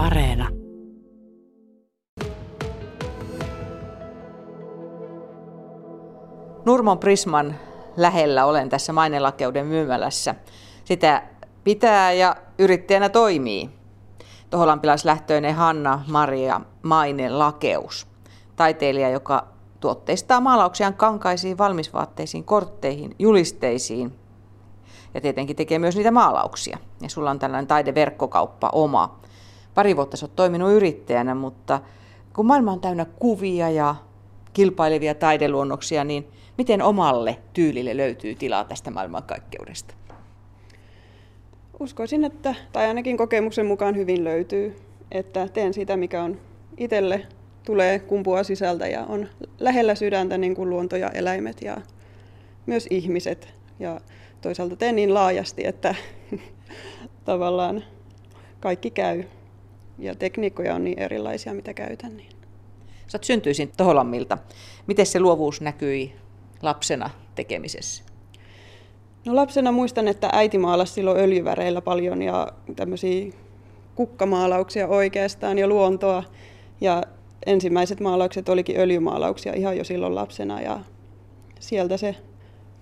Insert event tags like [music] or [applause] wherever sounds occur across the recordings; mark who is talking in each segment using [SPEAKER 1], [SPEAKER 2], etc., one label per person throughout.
[SPEAKER 1] Areena.
[SPEAKER 2] Nurmon Prisman lähellä olen tässä mainelakeuden myymälässä. Sitä pitää ja yrittäjänä toimii toholampilaislähtöinen Hanna-Maria Maine Lakeus. Taiteilija, joka tuotteistaa maalauksiaan kankaisiin, valmisvaatteisiin, kortteihin, julisteisiin ja tietenkin tekee myös niitä maalauksia. Ja sulla on tällainen taideverkkokauppa oma. Pari vuotta sä oot toiminut yrittäjänä, mutta kun maailma on täynnä kuvia ja kilpailevia taideluonnoksia, niin miten omalle tyylille löytyy tilaa tästä maailmankaikkeudesta?
[SPEAKER 3] Uskoisin, että, tai ainakin kokemuksen mukaan hyvin löytyy, että teen sitä, mikä on itselle tulee kumpua sisältä ja on lähellä sydäntä niin kuin luonto ja eläimet ja myös ihmiset. Ja toisaalta teen niin laajasti, että [laughs] tavallaan kaikki käy. Ja tekniikkoja on niin erilaisia, mitä käytän. Niin.
[SPEAKER 2] Sä oot syntyisin Toholammilta. Miten se luovuus näkyi lapsena tekemisessä?
[SPEAKER 3] No lapsena muistan, että äiti maalasi silloin öljyväreillä paljon ja tämmöisiä kukkamaalauksia oikeastaan ja luontoa. Ja ensimmäiset maalaukset olikin öljymaalauksia ihan jo silloin lapsena ja sieltä se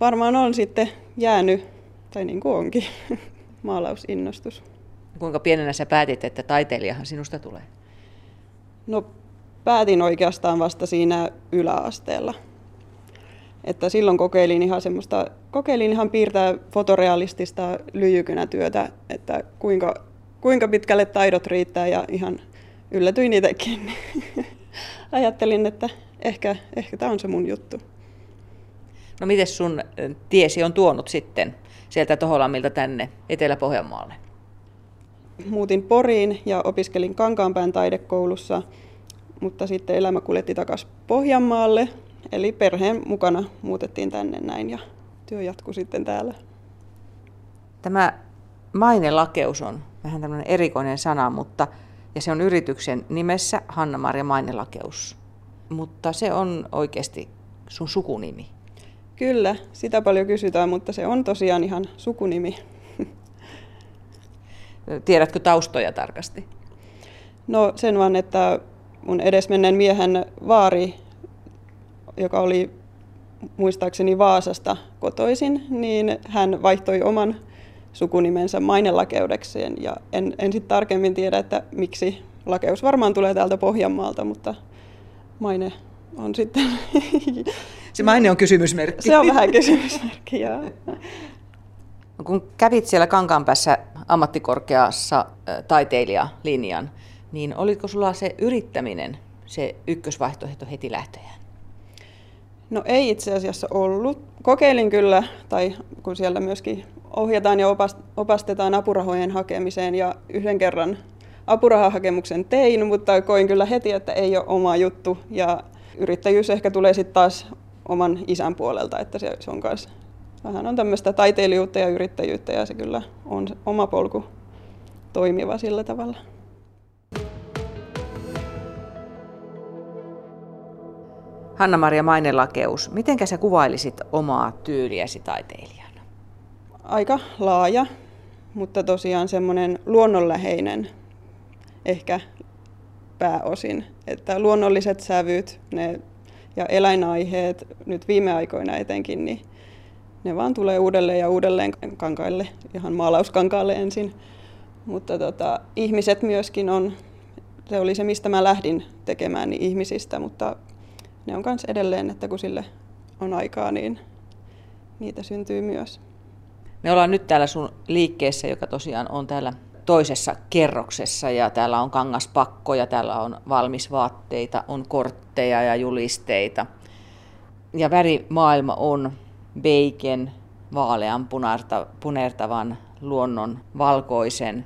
[SPEAKER 3] varmaan on sitten jäänyt, tai niin kuin onkin, [laughs] maalausinnostus.
[SPEAKER 2] Kuinka pienenä sä päätit, että taiteilijahan sinusta tulee?
[SPEAKER 3] No päätin oikeastaan vasta siinä yläasteella. Että silloin kokeilin ihan semmoista, kokeilin ihan piirtää fotorealistista lyijykynätyötä, että kuinka, kuinka pitkälle taidot riittää ja ihan yllätyin itsekin. [laughs] Ajattelin, että ehkä, ehkä tämä on se mun juttu.
[SPEAKER 2] No miten sun tiesi on tuonut sitten sieltä Toholammilta tänne Etelä-Pohjanmaalle?
[SPEAKER 3] Muutin Poriin ja opiskelin Kankaanpään taidekoulussa, mutta sitten elämä kuljetti takaisin Pohjanmaalle Eli perheen mukana muutettiin tänne näin ja työ jatkuu sitten täällä.
[SPEAKER 2] Tämä mainelakeus on vähän tämmöinen erikoinen sana, mutta ja se on yrityksen nimessä Hanna-Maria Mainelakeus. Mutta se on oikeasti sun sukunimi.
[SPEAKER 3] Kyllä, sitä paljon kysytään, mutta se on tosiaan ihan sukunimi.
[SPEAKER 2] Tiedätkö taustoja tarkasti?
[SPEAKER 3] No sen vaan, että mun edesmenneen miehen vaari joka oli muistaakseni Vaasasta kotoisin, niin hän vaihtoi oman sukunimensä mainelakeudekseen. Ja en, en sitten tarkemmin tiedä, että miksi lakeus varmaan tulee täältä Pohjanmaalta, mutta maine on sitten...
[SPEAKER 2] Se maine on kysymysmerkki.
[SPEAKER 3] Se on vähän kysymysmerkki, joo. [laughs]
[SPEAKER 2] Kun kävit siellä Kankaanpäässä ammattikorkeassa taiteilijalinjan, niin olitko sulla se yrittäminen se ykkösvaihtoehto heti lähtöjään?
[SPEAKER 3] No ei itse asiassa ollut. Kokeilin kyllä, tai kun siellä myöskin ohjataan ja opastetaan apurahojen hakemiseen ja yhden kerran apurahahakemuksen tein, mutta koin kyllä heti, että ei ole oma juttu ja yrittäjyys ehkä tulee sitten taas oman isän puolelta, että se, se on myös vähän on tämmöistä taiteilijuutta ja yrittäjyyttä ja se kyllä on oma polku toimiva sillä tavalla.
[SPEAKER 2] Hanna-Maria Mainelakeus, miten sä kuvailisit omaa tyyliäsi taiteilijana?
[SPEAKER 3] Aika laaja, mutta tosiaan semmoinen luonnonläheinen ehkä pääosin. Että luonnolliset sävyt ne, ja eläinaiheet nyt viime aikoina etenkin, niin ne vaan tulee uudelleen ja uudelleen kankaille, ihan maalauskankaalle ensin. Mutta tota, ihmiset myöskin on, se oli se mistä mä lähdin tekemään niin ihmisistä, mutta ne on myös edelleen, että kun sille on aikaa, niin niitä syntyy myös.
[SPEAKER 2] Me ollaan nyt täällä sun liikkeessä, joka tosiaan on täällä toisessa kerroksessa ja täällä on kangaspakkoja, täällä on valmisvaatteita, on kortteja ja julisteita. Ja värimaailma on beiken, vaalean punertavan, luonnon valkoisen,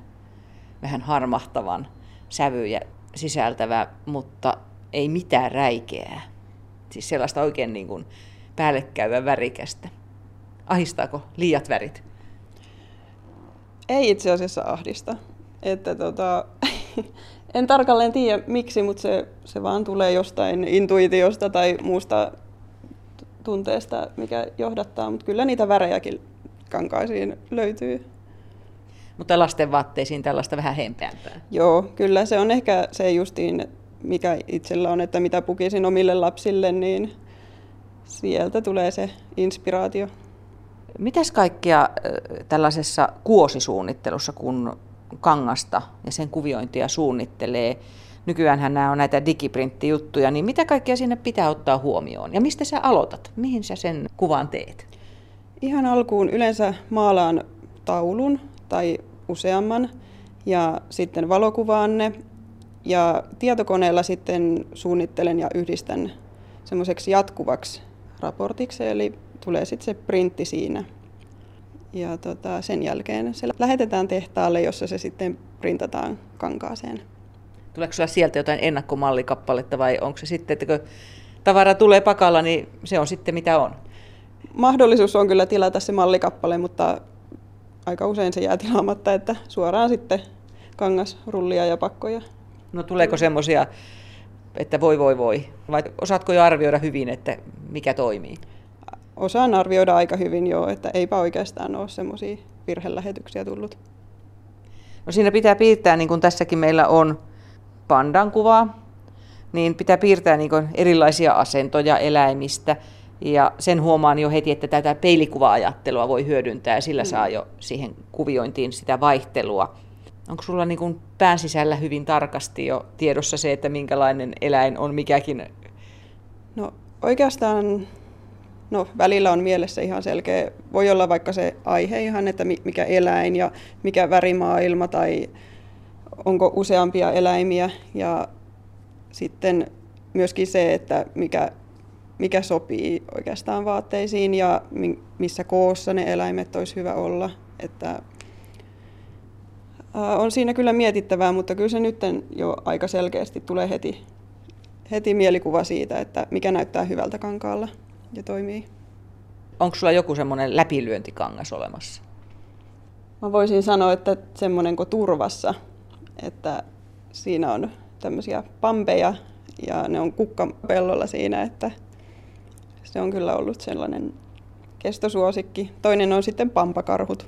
[SPEAKER 2] vähän harmahtavan sävyjä sisältävä, mutta ei mitään räikeää. Siis sellaista oikein niin kuin päällekkäyvän värikästä. Ahistaako liiat värit?
[SPEAKER 3] Ei itse asiassa ahdista. Että tota, [laughs] en tarkalleen tiedä miksi, mutta se, se vaan tulee jostain intuitiosta tai muusta tunteesta, mikä johdattaa. Mutta kyllä niitä värejäkin kankaisiin löytyy.
[SPEAKER 2] Mutta lasten vaatteisiin tällaista vähän hempeämpää.
[SPEAKER 3] Joo, kyllä se on ehkä se justiin, mikä itsellä on, että mitä pukisin omille lapsille, niin sieltä tulee se inspiraatio.
[SPEAKER 2] Mitäs kaikkia tällaisessa kuosisuunnittelussa, kun kangasta ja sen kuviointia suunnittelee, nykyään nämä on näitä digiprinttijuttuja, niin mitä kaikkea sinne pitää ottaa huomioon? Ja mistä sä aloitat? Mihin sä sen kuvan teet?
[SPEAKER 3] Ihan alkuun yleensä maalaan taulun tai useamman ja sitten valokuvaan ne ja tietokoneella sitten suunnittelen ja yhdistän semmoiseksi jatkuvaksi raportiksi, eli tulee sitten se printti siinä. Ja tota, sen jälkeen se lähetetään tehtaalle, jossa se sitten printataan kankaaseen.
[SPEAKER 2] Tuleeko sinulla sieltä jotain ennakkomallikappaletta vai onko se sitten, että kun tavara tulee pakalla, niin se on sitten mitä on?
[SPEAKER 3] Mahdollisuus on kyllä tilata se mallikappale, mutta aika usein se jää tilaamatta, että suoraan sitten kangasrullia ja pakkoja.
[SPEAKER 2] No tuleeko semmoisia, että voi voi voi, vai osaatko jo arvioida hyvin, että mikä toimii?
[SPEAKER 3] Osaan arvioida aika hyvin jo, että eipä oikeastaan ole semmoisia virhelähetyksiä tullut.
[SPEAKER 2] No siinä pitää piirtää, niin kuin tässäkin meillä on pandan kuvaa, niin pitää piirtää niin kuin erilaisia asentoja eläimistä. Ja sen huomaan jo heti, että tätä peilikuva-ajattelua voi hyödyntää ja sillä mm. saa jo siihen kuviointiin sitä vaihtelua. Onko sulla niin kuin pään sisällä hyvin tarkasti jo tiedossa se, että minkälainen eläin on mikäkin?
[SPEAKER 3] No oikeastaan no, välillä on mielessä ihan selkeä. Voi olla vaikka se aihe ihan, että mikä eläin ja mikä värimaailma tai onko useampia eläimiä. Ja sitten myöskin se, että mikä, mikä sopii oikeastaan vaatteisiin ja missä koossa ne eläimet olisi hyvä olla. Että on siinä kyllä mietittävää, mutta kyllä se nyt jo aika selkeästi tulee heti, heti mielikuva siitä, että mikä näyttää hyvältä kankaalla ja toimii.
[SPEAKER 2] Onko sulla joku semmoinen läpilyöntikangas olemassa?
[SPEAKER 3] Mä voisin sanoa, että semmoinen kuin turvassa, että siinä on tämmöisiä pampeja ja ne on kukkapellolla siinä, että se on kyllä ollut sellainen kestosuosikki. Toinen on sitten pampakarhut.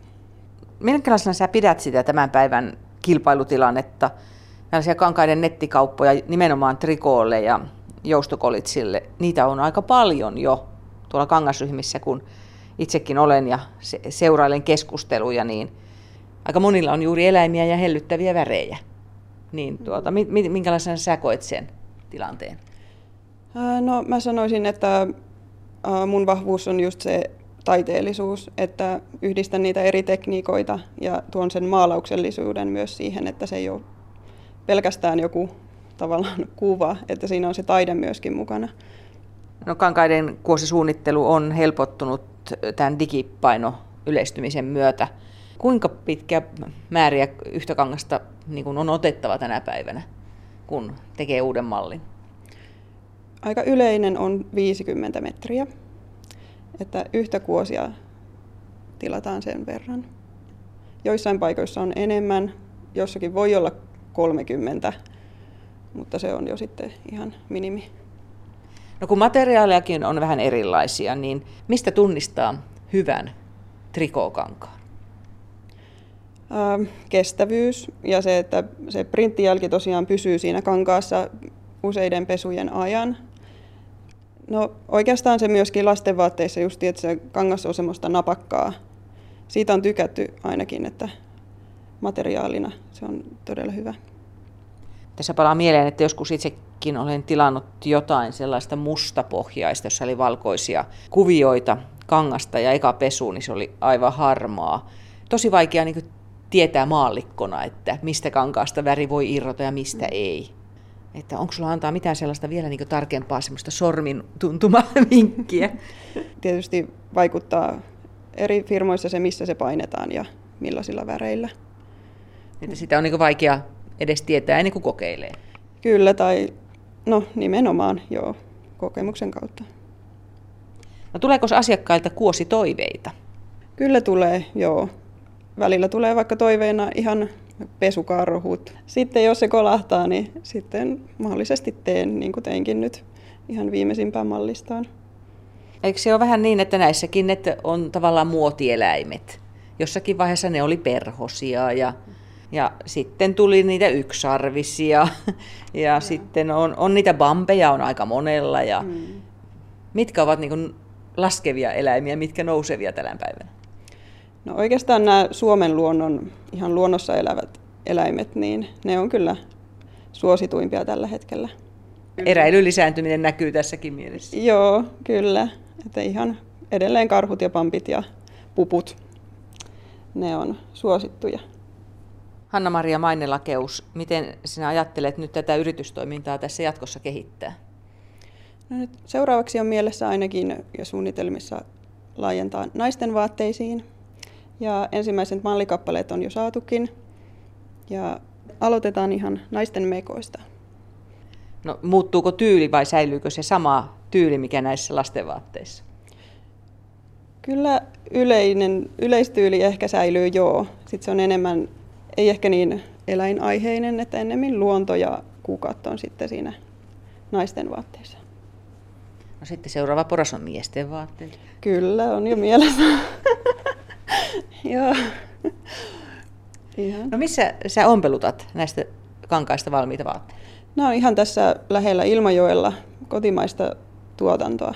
[SPEAKER 2] Minkälaisena sä pidät sitä tämän päivän kilpailutilannetta? Tällaisia kankaiden nettikauppoja nimenomaan trikoolle ja joustokolitsille, niitä on aika paljon jo tuolla kangasryhmissä, kun itsekin olen ja seurailen keskusteluja, niin aika monilla on juuri eläimiä ja hellyttäviä värejä. Niin tuota, minkälaisena sä koet sen tilanteen?
[SPEAKER 3] No mä sanoisin, että mun vahvuus on just se taiteellisuus, että yhdistän niitä eri tekniikoita ja tuon sen maalauksellisuuden myös siihen, että se ei ole pelkästään joku tavallaan kuva, että siinä on se taide myöskin mukana.
[SPEAKER 2] No kankaiden kuosisuunnittelu on helpottunut tämän digipaino yleistymisen myötä. Kuinka pitkä määriä yhtä kangasta niin on otettava tänä päivänä, kun tekee uuden mallin?
[SPEAKER 3] Aika yleinen on 50 metriä, että yhtä kuosia tilataan sen verran. Joissain paikoissa on enemmän, jossakin voi olla 30, mutta se on jo sitten ihan minimi.
[SPEAKER 2] No kun materiaalejakin on vähän erilaisia, niin mistä tunnistaa hyvän trikookankaan?
[SPEAKER 3] Ähm, kestävyys ja se, että se printtijälki tosiaan pysyy siinä kankaassa useiden pesujen ajan. No oikeastaan se myöskin lastenvaatteissa just, että se kangas on semmoista napakkaa. Siitä on tykätty ainakin, että materiaalina se on todella hyvä.
[SPEAKER 2] Tässä palaa mieleen, että joskus itsekin olen tilannut jotain sellaista mustapohjaista, jossa oli valkoisia kuvioita kangasta ja eka pesu, niin se oli aivan harmaa. Tosi vaikea niin tietää maallikkona, että mistä kankaasta väri voi irrota ja mistä ei. Että onko sulla antaa mitään sellaista vielä niin tarkempaa semmoista sormin [laughs] vinkkiä?
[SPEAKER 3] Tietysti vaikuttaa eri firmoissa se, missä se painetaan ja millaisilla väreillä.
[SPEAKER 2] Että sitä on niin vaikea edes tietää ennen kuin kokeilee.
[SPEAKER 3] Kyllä, tai no nimenomaan joo, kokemuksen kautta.
[SPEAKER 2] No tuleeko asiakkailta kuositoiveita?
[SPEAKER 3] Kyllä tulee, joo. Välillä tulee vaikka toiveena ihan pesukarhut. Sitten jos se kolahtaa, niin sitten mahdollisesti teen, niin kuin teinkin nyt ihan viimeisimpään mallistaan.
[SPEAKER 2] Eikö se ole vähän niin, että näissäkin että on tavallaan muotieläimet? jossakin vaiheessa ne oli perhosia ja, ja sitten tuli niitä yksarvisia [laughs] ja, ja. sitten on, on niitä bambeja on aika monella. Ja mm. Mitkä ovat niin laskevia eläimiä, mitkä nousevia tänä päivänä?
[SPEAKER 3] No oikeastaan nämä Suomen luonnon, ihan luonnossa elävät eläimet, niin ne on kyllä suosituimpia tällä hetkellä.
[SPEAKER 2] Eräilyn lisääntyminen näkyy tässäkin mielessä.
[SPEAKER 3] Joo, kyllä. Että ihan edelleen karhut ja pampit ja puput, ne on suosittuja.
[SPEAKER 2] Hanna-Maria Mainelakeus, miten sinä ajattelet nyt tätä yritystoimintaa tässä jatkossa kehittää?
[SPEAKER 3] No nyt seuraavaksi on mielessä ainakin ja suunnitelmissa laajentaa naisten vaatteisiin. Ja ensimmäiset mallikappaleet on jo saatukin. Ja aloitetaan ihan naisten mekoista.
[SPEAKER 2] No, muuttuuko tyyli vai säilyykö se sama tyyli, mikä näissä lastenvaatteissa?
[SPEAKER 3] Kyllä yleinen, yleistyyli ehkä säilyy joo. Sitten se on enemmän, ei ehkä niin eläinaiheinen, että ennemmin luonto ja kukat on sitten siinä naisten vaatteissa.
[SPEAKER 2] No sitten seuraava poras on miesten vaatteet.
[SPEAKER 3] Kyllä, on jo mielessä. [laughs] joo.
[SPEAKER 2] Ihan. No missä sä ompelutat näistä kankaista valmiita vaatteita?
[SPEAKER 3] Nämä on ihan tässä lähellä Ilmajoella kotimaista tuotantoa.